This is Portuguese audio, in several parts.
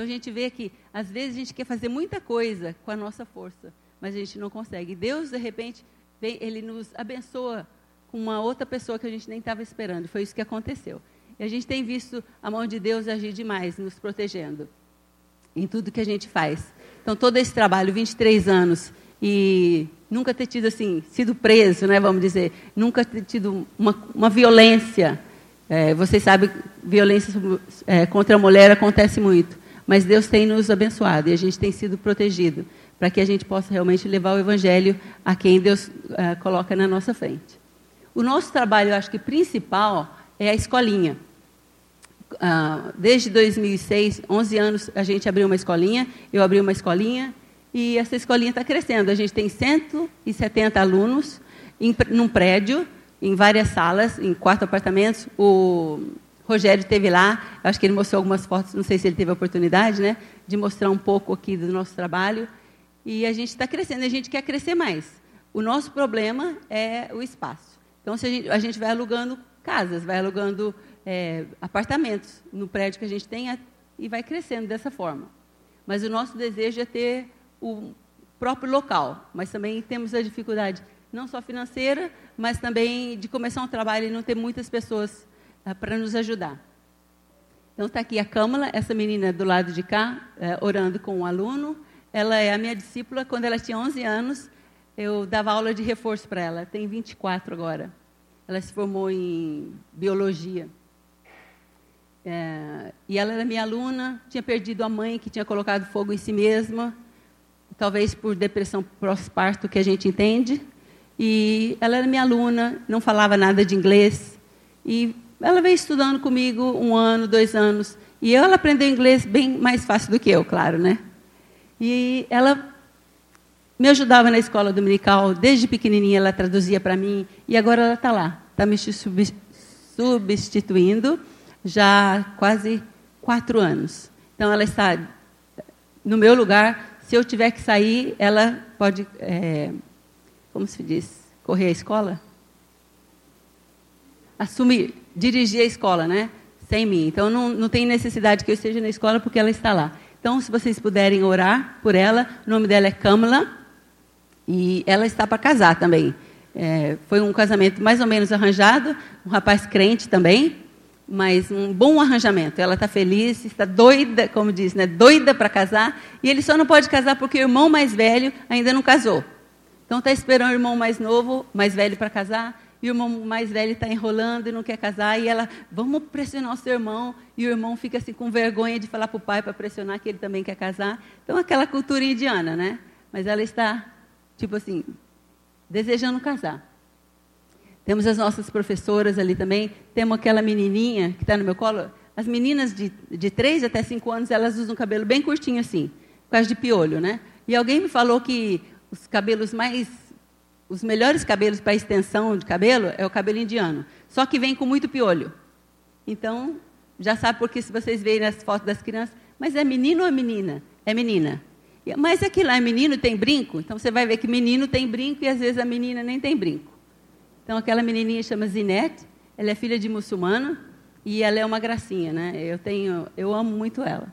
Então a gente vê que, às vezes, a gente quer fazer muita coisa com a nossa força, mas a gente não consegue. Deus, de repente, vem, ele nos abençoa com uma outra pessoa que a gente nem estava esperando. Foi isso que aconteceu. E a gente tem visto a mão de Deus agir demais, nos protegendo em tudo que a gente faz. Então, todo esse trabalho, 23 anos, e nunca ter tido, assim, sido preso, né, vamos dizer, nunca ter tido uma, uma violência. É, vocês sabem, violência é, contra a mulher acontece muito, mas Deus tem nos abençoado e a gente tem sido protegido para que a gente possa realmente levar o Evangelho a quem Deus é, coloca na nossa frente. O nosso trabalho, eu acho que principal, é a escolinha. Ah, desde 2006, 11 anos, a gente abriu uma escolinha, eu abri uma escolinha, e essa escolinha está crescendo. A gente tem 170 alunos em num prédio, em várias salas, em quatro apartamentos. O Rogério esteve lá, acho que ele mostrou algumas fotos, não sei se ele teve a oportunidade, né, de mostrar um pouco aqui do nosso trabalho. E a gente está crescendo, a gente quer crescer mais. O nosso problema é o espaço. Então, a gente, a gente vai alugando casas, vai alugando é, apartamentos no prédio que a gente tem e vai crescendo dessa forma. Mas o nosso desejo é ter o próprio local, mas também temos a dificuldade não só financeira, mas também de começar um trabalho e não ter muitas pessoas para nos ajudar. Então está aqui a Câmara, essa menina do lado de cá, uh, orando com um aluno. Ela é a minha discípula. Quando ela tinha 11 anos, eu dava aula de reforço para ela. Tem 24 agora. Ela se formou em biologia. É, e ela era minha aluna, tinha perdido a mãe que tinha colocado fogo em si mesma talvez por depressão pós-parto que a gente entende. E ela era minha aluna, não falava nada de inglês. E ela veio estudando comigo um ano, dois anos. E ela aprendeu inglês bem mais fácil do que eu, claro, né? E ela me ajudava na escola dominical, desde pequenininha ela traduzia para mim, e agora ela está lá, está me substituindo já há quase quatro anos. Então ela está no meu lugar, se eu tiver que sair, ela pode, é, como se diz, correr a escola? Assumir, dirigir a escola, né? Sem mim. Então, não, não tem necessidade que eu esteja na escola porque ela está lá. Então, se vocês puderem orar por ela, o nome dela é Kamala e ela está para casar também. É, foi um casamento mais ou menos arranjado, um rapaz crente também, mas um bom arranjamento. Ela está feliz, está doida, como diz, né? doida para casar, e ele só não pode casar porque o irmão mais velho ainda não casou. Então está esperando o irmão mais novo, mais velho para casar, e o irmão mais velho está enrolando e não quer casar, e ela, vamos pressionar o seu irmão, e o irmão fica assim com vergonha de falar para o pai para pressionar que ele também quer casar. Então aquela cultura indiana, né? Mas ela está, tipo assim, desejando casar. Temos as nossas professoras ali também. Temos aquela menininha que está no meu colo. As meninas de, de 3 até 5 anos, elas usam cabelo bem curtinho assim, por causa de piolho, né? E alguém me falou que os cabelos mais... Os melhores cabelos para extensão de cabelo é o cabelo indiano. Só que vem com muito piolho. Então, já sabe porque se vocês verem as fotos das crianças, mas é menino ou é menina? É menina. Mas aqui lá é menino tem brinco, então você vai ver que menino tem brinco e às vezes a menina nem tem brinco. Então, aquela menininha chama Zinete, ela é filha de muçulmana e ela é uma gracinha, né? Eu tenho, eu amo muito ela.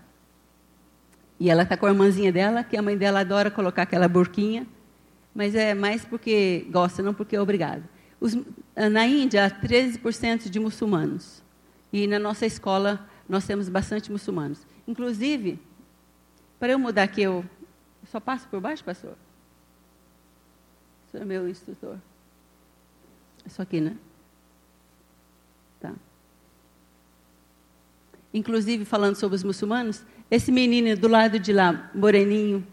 E ela está com a irmãzinha dela, que a mãe dela adora colocar aquela burquinha, mas é mais porque gosta, não porque é obrigado. Os, na Índia, há 13% de muçulmanos. E na nossa escola, nós temos bastante muçulmanos. Inclusive, para eu mudar aqui, eu, só passo por baixo, pastor? O senhor é meu instrutor. Isso aqui, né? Tá. Inclusive, falando sobre os muçulmanos, esse menino do lado de lá, moreninho,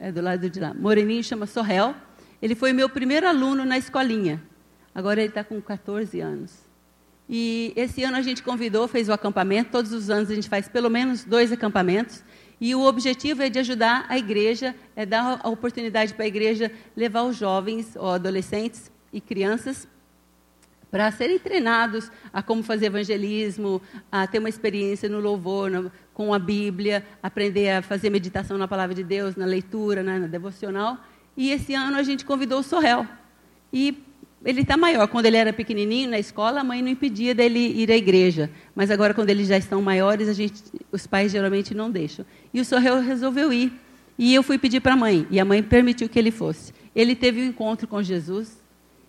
é do lado de lá, moreninho, chama Sorrel. Ele foi meu primeiro aluno na escolinha. Agora ele está com 14 anos. E esse ano a gente convidou, fez o acampamento. Todos os anos a gente faz pelo menos dois acampamentos. E o objetivo é de ajudar a igreja, é dar a oportunidade para a igreja levar os jovens ou adolescentes e crianças para serem treinados a como fazer evangelismo, a ter uma experiência no louvor, no, com a Bíblia, aprender a fazer meditação na palavra de Deus, na leitura, né, na devocional. E esse ano a gente convidou o Sorrel. E ele está maior. Quando ele era pequenininho na escola, a mãe não impedia dele ir à igreja. Mas agora, quando eles já estão maiores, a gente, os pais geralmente não deixam. E o Sorrel resolveu ir. E eu fui pedir para a mãe. E a mãe permitiu que ele fosse. Ele teve um encontro com Jesus.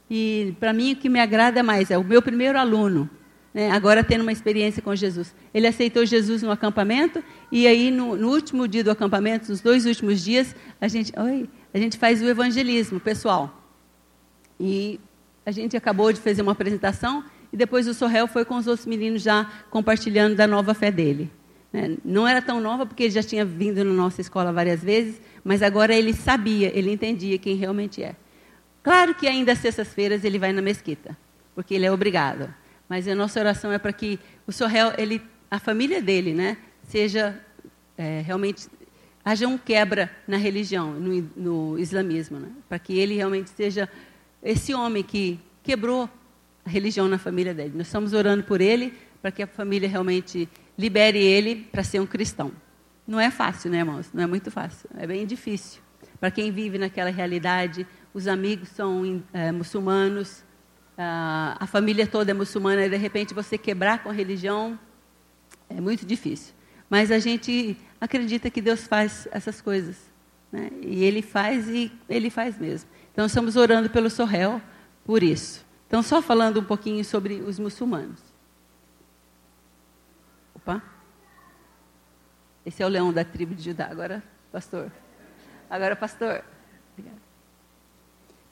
E, para mim, o que me agrada mais é o meu primeiro aluno. Né, agora tendo uma experiência com Jesus. Ele aceitou Jesus no acampamento. E aí, no, no último dia do acampamento, nos dois últimos dias, a gente, oi, a gente faz o evangelismo pessoal. E a gente acabou de fazer uma apresentação e depois o Sorrel foi com os outros meninos já compartilhando da nova fé dele. Né? Não era tão nova porque ele já tinha vindo na nossa escola várias vezes, mas agora ele sabia, ele entendia quem realmente é. Claro que ainda às sextas-feiras ele vai na mesquita, porque ele é obrigado. Mas a nossa oração é para que o Sorrel, ele, a família dele, né, seja é, realmente haja um quebra na religião, no, no islamismo, né, para que ele realmente seja esse homem que quebrou a religião na família dele. Nós estamos orando por ele, para que a família realmente libere ele para ser um cristão. Não é fácil, né, irmãos? Não é muito fácil. É bem difícil. Para quem vive naquela realidade, os amigos são é, muçulmanos, a, a família toda é muçulmana, e de repente você quebrar com a religião é muito difícil. Mas a gente acredita que Deus faz essas coisas. Né? E Ele faz e Ele faz mesmo. Então, estamos orando pelo Sorrel por isso. Então, só falando um pouquinho sobre os muçulmanos. Opa. Esse é o leão da tribo de Judá. Agora, pastor. Agora, pastor. Obrigada.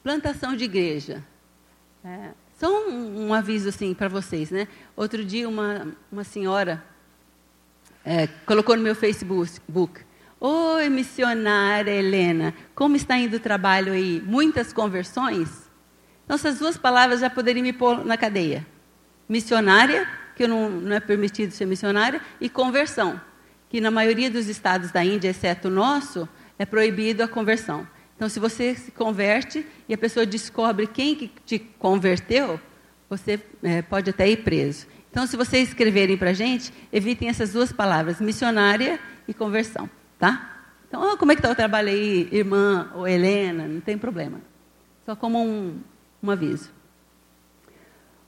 Plantação de igreja. É, só um, um, aviso assim para vocês, né? Outro dia uma, uma senhora é, colocou no meu Facebook Oi, missionária Helena, como está indo o trabalho aí? Muitas conversões? Então, essas duas palavras já poderiam me pôr na cadeia. Missionária, que não, não é permitido ser missionária, e conversão, que na maioria dos estados da Índia, exceto o nosso, é proibido a conversão. Então, se você se converte e a pessoa descobre quem que te converteu, você é, pode até ir preso. Então, se vocês escreverem para a gente, evitem essas duas palavras, missionária e conversão. Tá? Então, oh, como é que está o trabalho aí, irmã ou Helena? Não tem problema. Só como um, um aviso.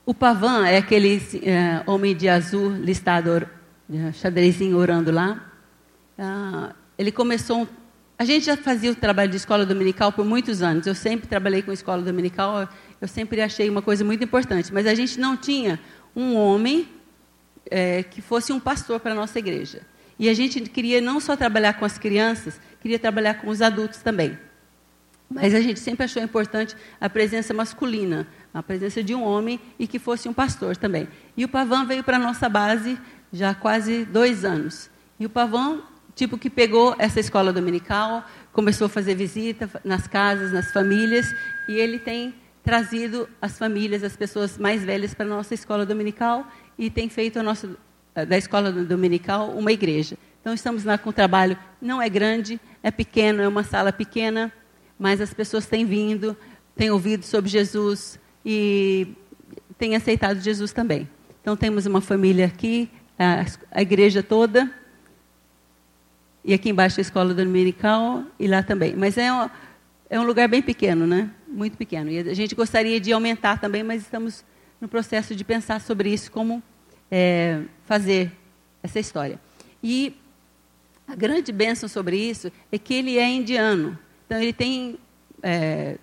O Pavan é aquele é, homem de azul listado, xadrezinho orando lá. Ah, ele começou. A gente já fazia o trabalho de escola dominical por muitos anos. Eu sempre trabalhei com escola dominical. Eu sempre achei uma coisa muito importante. Mas a gente não tinha um homem é, que fosse um pastor para a nossa igreja. E a gente queria não só trabalhar com as crianças, queria trabalhar com os adultos também. Mas a gente sempre achou importante a presença masculina, a presença de um homem e que fosse um pastor também. E o Pavão veio para a nossa base já há quase dois anos. E o Pavão, tipo, que pegou essa escola dominical, começou a fazer visita nas casas, nas famílias, e ele tem trazido as famílias, as pessoas mais velhas para a nossa escola dominical e tem feito a nossa eh, da escola dominical uma igreja. Então estamos lá com o trabalho, não é grande, é pequeno, é uma sala pequena, mas as pessoas têm vindo, têm ouvido sobre Jesus e têm aceitado Jesus também. Então temos uma família aqui, a, a igreja toda, e aqui embaixo a escola dominical e lá também. Mas é um, é um lugar bem pequeno, né? Muito pequeno. E a gente gostaria de aumentar também, mas estamos no processo de pensar sobre isso como é, fazer essa história. E a grande bênção sobre isso é que ele é indiano. Então ele tem é,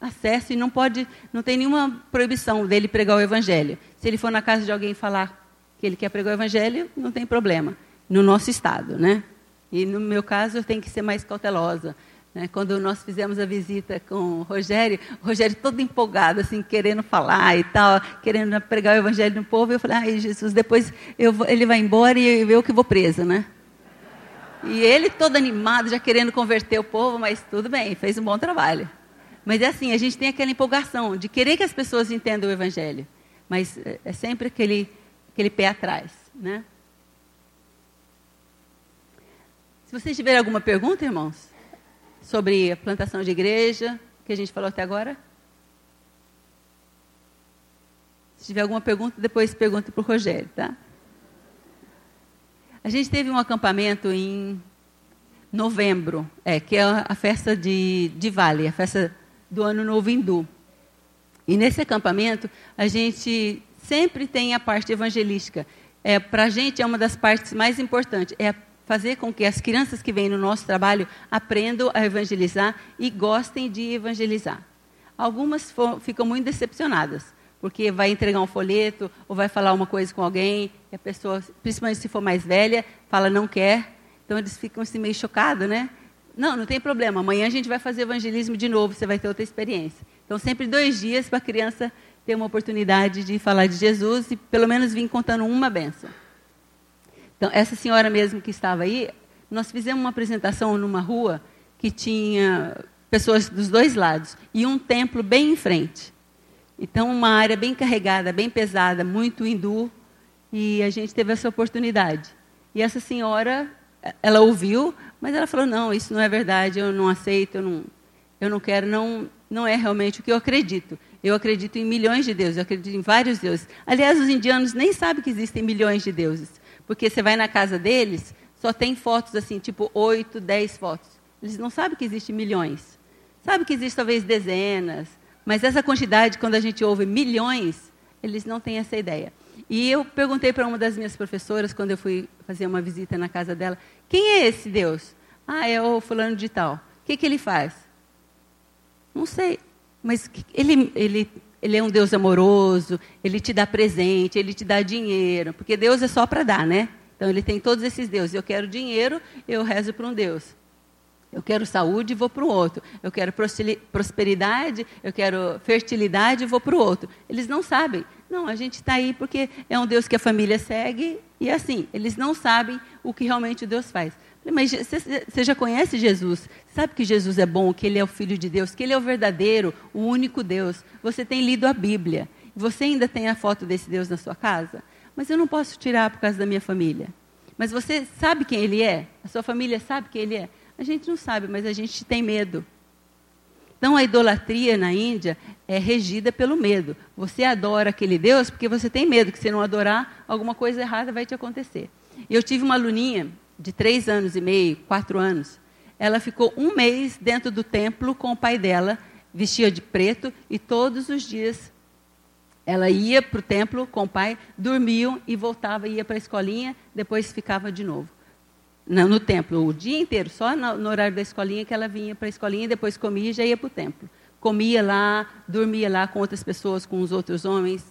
acesso e não pode, não tem nenhuma proibição dele pregar o evangelho. Se ele for na casa de alguém falar que ele quer pregar o evangelho, não tem problema. No nosso estado, né? E no meu caso, eu tenho que ser mais cautelosa. Né? Quando nós fizemos a visita com o Rogério, o Rogério todo empolgado, assim, querendo falar e tal, querendo pregar o evangelho no povo, eu falei, ai Jesus, depois vou, ele vai embora e eu que vou presa, né? E ele todo animado, já querendo converter o povo, mas tudo bem, fez um bom trabalho. Mas é assim, a gente tem aquela empolgação de querer que as pessoas entendam o evangelho, mas é, é sempre aquele, aquele pé atrás, né? Se vocês tiverem alguma pergunta, irmãos? sobre a plantação de igreja, que a gente falou até agora? Se tiver alguma pergunta, depois pergunta para o Rogério, tá? A gente teve um acampamento em novembro, é, que é a festa de, de Vale, a festa do Ano Novo Hindu. E nesse acampamento, a gente sempre tem a parte evangelística. É, Para a gente é uma das partes mais importantes. É fazer com que as crianças que vêm no nosso trabalho aprendam a evangelizar e gostem de evangelizar. Algumas for, ficam muito decepcionadas, porque vai entregar um folheto ou vai falar uma coisa com alguém, e a pessoa, principalmente se for mais velha, fala não quer. Então eles ficam assim meio chocados, né? Não, não tem problema. Amanhã a gente vai fazer evangelismo de novo, você vai ter outra experiência. Então sempre dois dias para a criança ter uma oportunidade de falar de Jesus e pelo menos vir contando uma benção. Então, essa senhora mesmo que estava aí, nós fizemos uma apresentação numa rua que tinha pessoas dos dois lados e um templo bem em frente. Então, uma área bem carregada, bem pesada, muito hindu, e a gente teve essa oportunidade. E essa senhora, ela ouviu, mas ela falou: não, isso não é verdade, eu não aceito, eu não, eu não quero, não, não é realmente o que eu acredito. Eu acredito em milhões de deuses, eu acredito em vários deuses. Aliás, os indianos nem sabem que existem milhões de deuses. Porque você vai na casa deles, só tem fotos assim, tipo oito, dez fotos. Eles não sabem que existem milhões. Sabe que existem talvez dezenas, mas essa quantidade, quando a gente ouve milhões, eles não têm essa ideia. E eu perguntei para uma das minhas professoras, quando eu fui fazer uma visita na casa dela, quem é esse Deus? Ah, é o fulano de tal. O que, que ele faz? Não sei, mas ele, ele ele é um Deus amoroso, ele te dá presente, ele te dá dinheiro, porque Deus é só para dar, né? Então ele tem todos esses deuses. Eu quero dinheiro, eu rezo para um Deus. Eu quero saúde, vou para o outro. Eu quero prosperidade, eu quero fertilidade, vou para o outro. Eles não sabem. Não, a gente está aí porque é um Deus que a família segue e é assim. Eles não sabem o que realmente Deus faz. Mas você já conhece Jesus? Sabe que Jesus é bom, que Ele é o Filho de Deus, que Ele é o verdadeiro, o único Deus. Você tem lido a Bíblia. Você ainda tem a foto desse Deus na sua casa? Mas eu não posso tirar por causa da minha família. Mas você sabe quem Ele é? A sua família sabe quem Ele é? A gente não sabe, mas a gente tem medo. Então a idolatria na Índia é regida pelo medo. Você adora aquele Deus porque você tem medo que se não adorar, alguma coisa errada vai te acontecer. Eu tive uma aluninha de três anos e meio, quatro anos, ela ficou um mês dentro do templo com o pai dela, vestia de preto, e todos os dias ela ia para o templo com o pai, dormiam e voltava, ia para a escolinha, depois ficava de novo. Não, no templo, o dia inteiro, só no, no horário da escolinha que ela vinha para a escolinha, depois comia e já ia para o templo. Comia lá, dormia lá com outras pessoas, com os outros homens.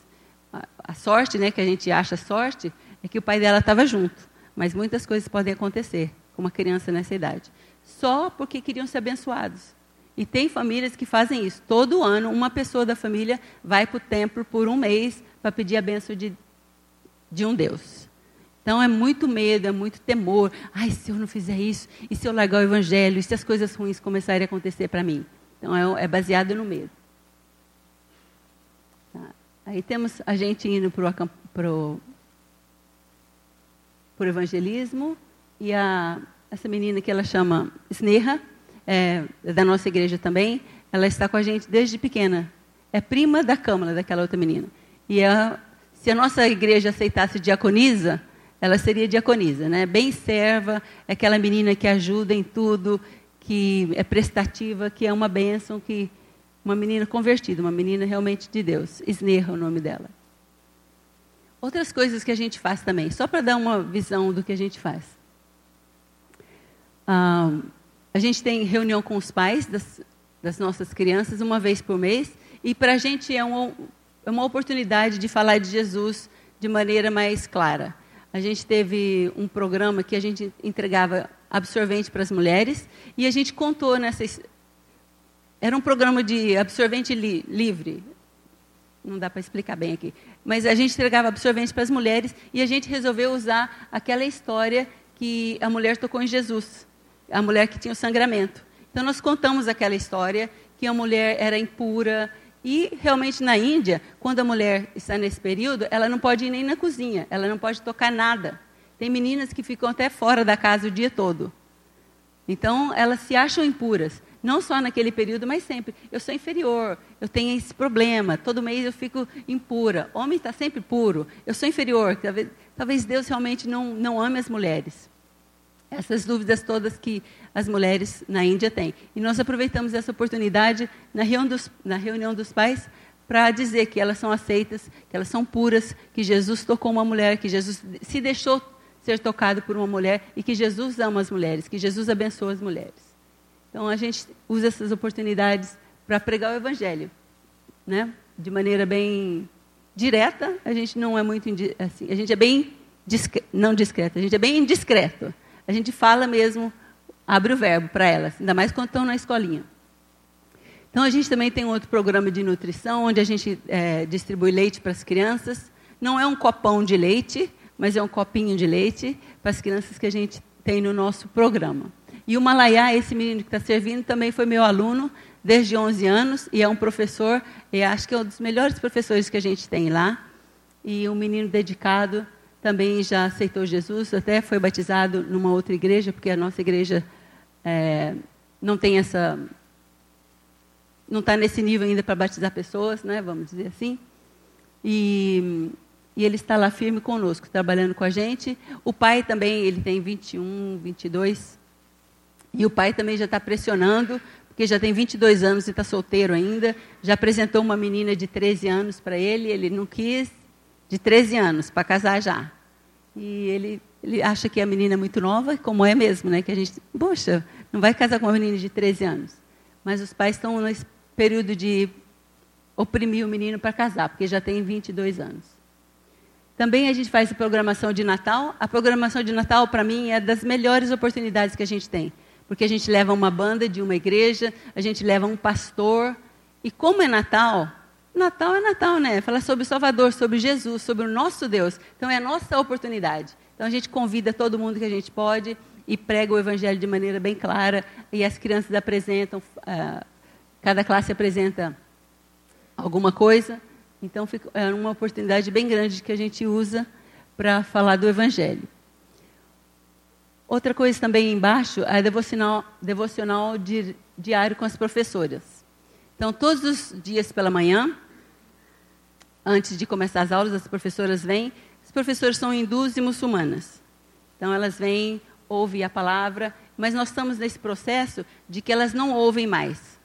A, a sorte, né, que a gente acha sorte, é que o pai dela estava junto. Mas muitas coisas podem acontecer com uma criança nessa idade. Só porque queriam ser abençoados. E tem famílias que fazem isso. Todo ano, uma pessoa da família vai para o templo por um mês para pedir a benção de, de um Deus. Então é muito medo, é muito temor. Ai, se eu não fizer isso, e se eu largar o evangelho, e se as coisas ruins começarem a acontecer para mim? Então é, é, baseado no medo. Tá. Aí temos a gente indo para o por evangelismo e a, essa menina que ela chama Sneha, é, é, da nossa igreja também, ela está com a gente desde pequena. É prima da Câmara, daquela outra menina. E se a nossa igreja aceitasse diaconisa, ela seria diaconisa, né? Bem serva, é aquela menina que ajuda em tudo, que é prestativa, que é uma bênção, que uma menina convertida, uma menina realmente de Deus. Sneha é o nome dela. Outras coisas que a gente faz também, só para dar uma visão do que a gente faz. A gente tem reunião com os pais das, das nossas crianças uma vez por mês, e para a gente é uma, é uma oportunidade de falar de Jesus de maneira mais clara. A gente teve um programa que a gente entregava absorvente para as mulheres, e a gente contou nessa. Era um programa de absorvente li, livre, não dá para explicar bem aqui. Mas a gente entregava absorventes para as mulheres e a gente resolveu usar aquela história que a mulher tocou em Jesus, a mulher que tinha o sangramento. Então nós contamos aquela história que a mulher era impura e realmente na Índia, quando a mulher está nesse período, ela não pode ir nem na cozinha, ela não pode tocar nada. Tem meninas que ficam até fora da casa o dia todo. Então elas se acham impuras. Não só naquele período, mas sempre. Eu sou inferior, eu tenho esse problema, todo mês eu fico impura. Homem está sempre puro, eu sou inferior. Talvez, talvez Deus realmente não, não ame as mulheres. Essas dúvidas todas que as mulheres na Índia têm. E nós aproveitamos essa oportunidade na reunião dos, na reunião dos pais para dizer que elas são aceitas, que elas são puras, que Jesus tocou uma mulher, que Jesus se deixou ser tocado por uma mulher e que Jesus ama as mulheres, que Jesus abençoa as mulheres. Então a gente usa essas oportunidades para pregar o evangelho, né? De maneira bem direta, a gente não é muito assim, a gente é bem discre não discreto, a gente é bem indiscreto. A gente fala mesmo, abre o verbo para elas, ainda mais quando estão na escolinha. Então a gente também tem um outro programa de nutrição, onde a gente é, distribui leite para as crianças. Não é um copão de leite, mas é um copinho de leite para as crianças que a gente tem no nosso programa. E o Malaiá, esse menino que está servindo, também foi meu aluno desde 11 anos e é um professor, e acho que é um dos melhores professores que a gente tem lá. E um menino dedicado também já aceitou Jesus, até foi batizado numa outra igreja, porque a nossa igreja é, não tem essa. não está nesse nível ainda para batizar pessoas, né, vamos dizer assim. E, e ele está lá firme conosco, trabalhando com a gente. O pai também, ele tem 21, 22. E o pai também já está pressionando, porque já tem 22 anos e está solteiro ainda. Já apresentou uma menina de 13 anos para ele, ele não quis, de 13 anos, para casar já. E ele, ele acha que a menina é muito nova, como é mesmo, né? Que a gente, poxa, não vai casar com uma menina de 13 anos. Mas os pais estão nesse período de oprimir o menino para casar, porque já tem 22 anos. Também a gente faz a programação de Natal. A programação de Natal, para mim, é das melhores oportunidades que a gente tem. Porque a gente leva uma banda de uma igreja, a gente leva um pastor. E como é Natal, Natal é Natal, né? Falar sobre Salvador, sobre Jesus, sobre o nosso Deus. Então é a nossa oportunidade. Então a gente convida todo mundo que a gente pode e prega o Evangelho de maneira bem clara. E as crianças apresentam, uh, cada classe apresenta alguma coisa. Então, é uma oportunidade bem grande que a gente usa para falar do Evangelho. Outra coisa também embaixo é devocional, devocional di, diário com as professoras. Então, todos os dias pela manhã, antes de começar as aulas, as professoras vêm. As professoras são hindus e muçulmanas. Então, elas vêm, ouvem a palavra, mas nós estamos nesse processo de que elas não ouvem mais.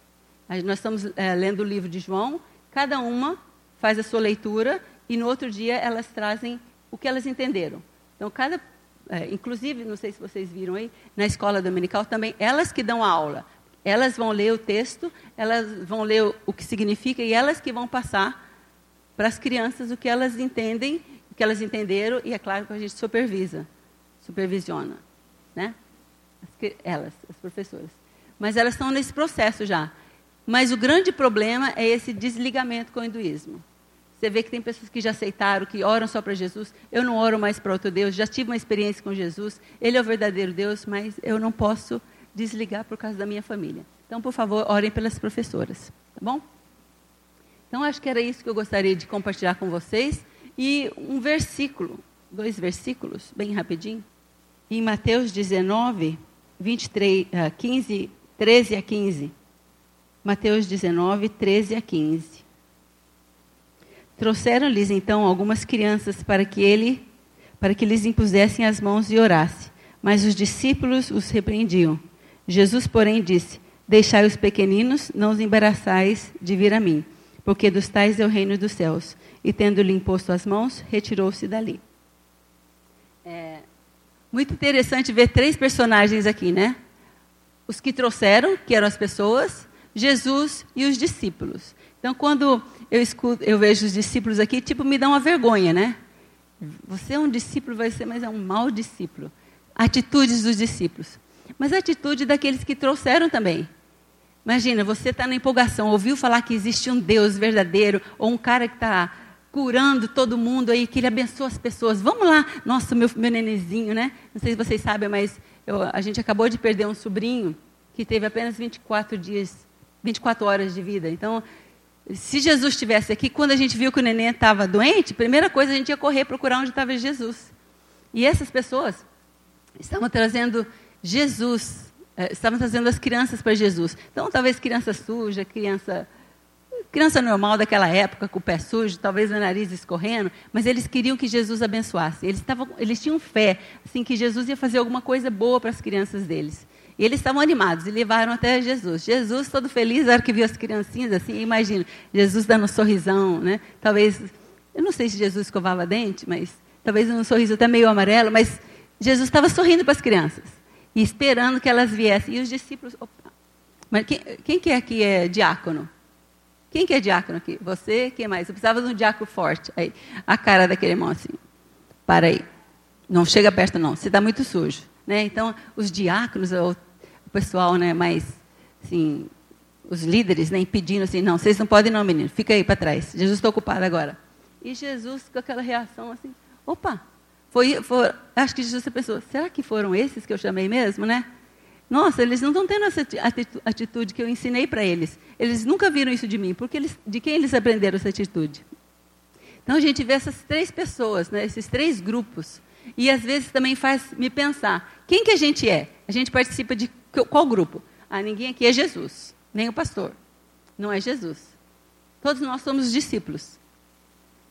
Nós estamos é, lendo o livro de João, cada uma faz a sua leitura e no outro dia elas trazem o que elas entenderam. Então, cada, é, inclusive, não sei se vocês viram aí, na escola dominical também, elas que dão a aula. Elas vão ler o texto, elas vão ler o, o que significa e elas que vão passar para as crianças o que elas entendem, o que elas entenderam, e é claro que a gente supervisa, supervisiona, né? As, elas, as professoras. Mas elas estão nesse processo já. Mas o grande problema é esse desligamento com o hinduísmo. Você vê que tem pessoas que já aceitaram, que oram só para Jesus. Eu não oro mais para outro Deus, já tive uma experiência com Jesus. Ele é o verdadeiro Deus, mas eu não posso desligar por causa da minha família. Então, por favor, orem pelas professoras, tá bom? Então, acho que era isso que eu gostaria de compartilhar com vocês. E um versículo, dois versículos, bem rapidinho. Em Mateus 19, 23, 15, 13 a 15. Mateus 19, 13 a 15. Trouxeram-lhes então algumas crianças para que ele para que lhes impusessem as mãos e orasse. Mas os discípulos os repreendiam. Jesus, porém, disse: Deixai os pequeninos, não os embaraçais de vir a mim, porque dos tais é o reino dos céus. E tendo-lhe imposto as mãos, retirou-se dali. É muito interessante ver três personagens aqui, né? Os que trouxeram, que eram as pessoas, Jesus e os discípulos. Então, quando eu, escuto, eu vejo os discípulos aqui, tipo, me dá uma vergonha, né? Você é um discípulo, vai ser, mas é um mau discípulo. Atitudes dos discípulos. Mas a atitude daqueles que trouxeram também. Imagina, você está na empolgação, ouviu falar que existe um Deus verdadeiro, ou um cara que está curando todo mundo aí, que ele abençoa as pessoas. Vamos lá, nossa, meu, meu nenezinho, né? Não sei se vocês sabem, mas eu, a gente acabou de perder um sobrinho que teve apenas 24 dias, 24 horas de vida. Então, se Jesus estivesse aqui, quando a gente viu que o neném estava doente, primeira coisa a gente ia correr procurar onde estava Jesus. E essas pessoas estavam trazendo Jesus, eh, estavam trazendo as crianças para Jesus. Então, talvez criança suja, criança criança normal daquela época, com o pé sujo, talvez o nariz escorrendo, mas eles queriam que Jesus abençoasse. Eles, estavam, eles tinham fé, assim, que Jesus ia fazer alguma coisa boa para as crianças deles. E eles estavam animados e levaram até Jesus. Jesus, todo feliz, na hora que viu as criancinhas, assim, imagina, Jesus dando um sorrisão, né? Talvez, eu não sei se Jesus escovava dente, mas talvez um sorriso até meio amarelo, mas Jesus estava sorrindo para as crianças e esperando que elas viessem. E os discípulos, opa, mas quem, quem que é aqui é diácono? Quem que é diácono aqui? Você? Quem mais? Eu precisava de um diácono forte. Aí, a cara daquele irmão assim, para aí. Não chega perto não, você está muito sujo. Né? Então, os diáconos, o, pessoal né, mais, assim, os líderes, né, pedindo assim, não, vocês não podem não, menino, fica aí para trás. Jesus está ocupado agora. E Jesus, com aquela reação assim, opa, foi, foi, acho que Jesus pensou, será que foram esses que eu chamei mesmo, né? Nossa, eles não estão tendo essa atitude que eu ensinei para eles. Eles nunca viram isso de mim, porque eles, de quem eles aprenderam essa atitude? Então a gente vê essas três pessoas, né, esses três grupos, e às vezes também faz me pensar, quem que a gente é? A gente participa de qual grupo? Ah, ninguém aqui é Jesus, nem o pastor. Não é Jesus. Todos nós somos discípulos.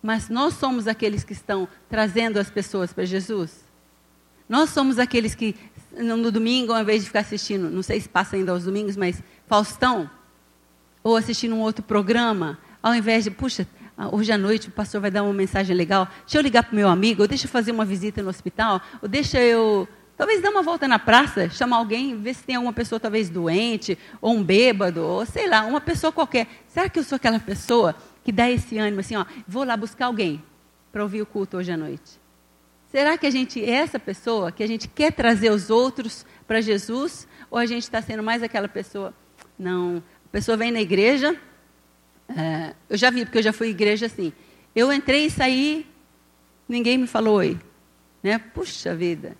Mas nós somos aqueles que estão trazendo as pessoas para Jesus? Nós somos aqueles que, no domingo, ao invés de ficar assistindo, não sei se passa ainda aos domingos, mas Faustão, ou assistindo um outro programa, ao invés de, puxa, hoje à noite o pastor vai dar uma mensagem legal, deixa eu ligar para o meu amigo, ou deixa eu fazer uma visita no hospital, ou deixa eu, talvez dar uma volta na praça, chamar alguém, ver se tem alguma pessoa talvez doente, ou um bêbado, ou sei lá, uma pessoa qualquer. Será que eu sou aquela pessoa que dá esse ânimo assim, ó, vou lá buscar alguém para ouvir o culto hoje à noite? Será que a gente é essa pessoa que a gente quer trazer os outros para Jesus? Ou a gente está sendo mais aquela pessoa? Não, a pessoa vem na igreja, é, eu já vi, porque eu já fui igreja assim. Eu entrei e saí, ninguém me falou oi. Né? Puxa vida.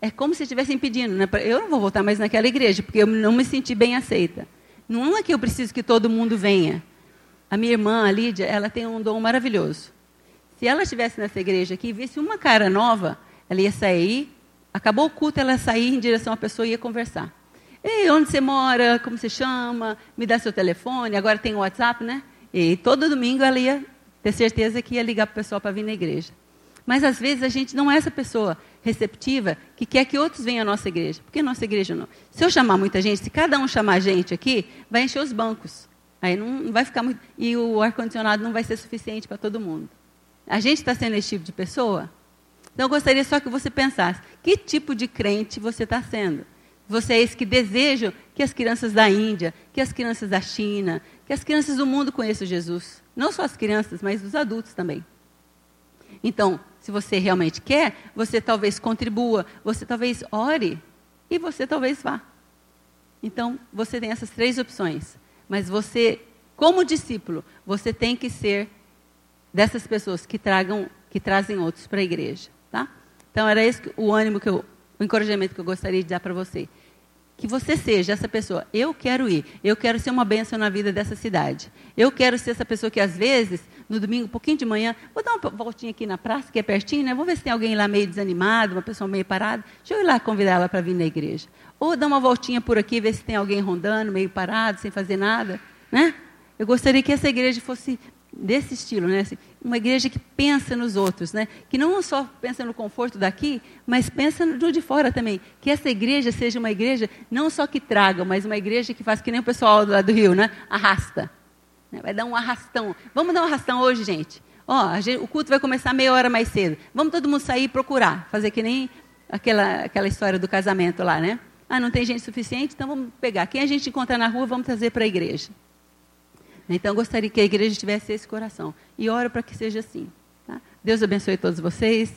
É como se estivessem pedindo. Né? Eu não vou voltar mais naquela igreja, porque eu não me senti bem aceita. Não é que eu preciso que todo mundo venha. A minha irmã, a Lídia, ela tem um dom maravilhoso. Se ela estivesse nessa igreja aqui e visse uma cara nova, ela ia sair, acabou o culto, ela ia sair em direção à pessoa e ia conversar. Ei, onde você mora? Como você chama? Me dá seu telefone. Agora tem o WhatsApp, né? E todo domingo ela ia ter certeza que ia ligar para o pessoal para vir na igreja. Mas às vezes a gente não é essa pessoa receptiva que quer que outros venham à nossa igreja. Por que nossa igreja não? Se eu chamar muita gente, se cada um chamar gente aqui, vai encher os bancos. Aí não vai ficar muito. E o ar-condicionado não vai ser suficiente para todo mundo. A gente está sendo esse tipo de pessoa? Então eu gostaria só que você pensasse: que tipo de crente você está sendo? Você é que deseja que as crianças da Índia, que as crianças da China, que as crianças do mundo conheçam Jesus. Não só as crianças, mas os adultos também. Então, se você realmente quer, você talvez contribua, você talvez ore e você talvez vá. Então, você tem essas três opções. Mas você, como discípulo, você tem que ser dessas pessoas que tragam, que trazem outros para a igreja, tá? Então era esse o ânimo que eu, o encorajamento que eu gostaria de dar para você. Que você seja essa pessoa. Eu quero ir. Eu quero ser uma bênção na vida dessa cidade. Eu quero ser essa pessoa que, às vezes, no domingo, um pouquinho de manhã, vou dar uma voltinha aqui na praça, que é pertinho, né? Vou ver se tem alguém lá meio desanimado, uma pessoa meio parada. Deixa eu ir lá convidar ela para vir na igreja. Ou dar uma voltinha por aqui, ver se tem alguém rondando, meio parado, sem fazer nada. Né? Eu gostaria que essa igreja fosse desse estilo, né? Uma igreja que pensa nos outros, né? Que não só pensa no conforto daqui, mas pensa no de fora também. Que essa igreja seja uma igreja não só que traga, mas uma igreja que faz que nem o pessoal lá do Rio, né? Arrasta. Né? Vai dar um arrastão. Vamos dar um arrastão hoje, gente. Ó, gente, o culto vai começar meia hora mais cedo. Vamos todo mundo sair e procurar, fazer que nem aquela aquela história do casamento lá, né? Ah, não tem gente suficiente, então vamos pegar. Quem a gente encontrar na rua, vamos trazer para a igreja. Então, gostaria que a igreja tivesse esse coração. E oro para que seja assim. Tá? Deus abençoe todos vocês.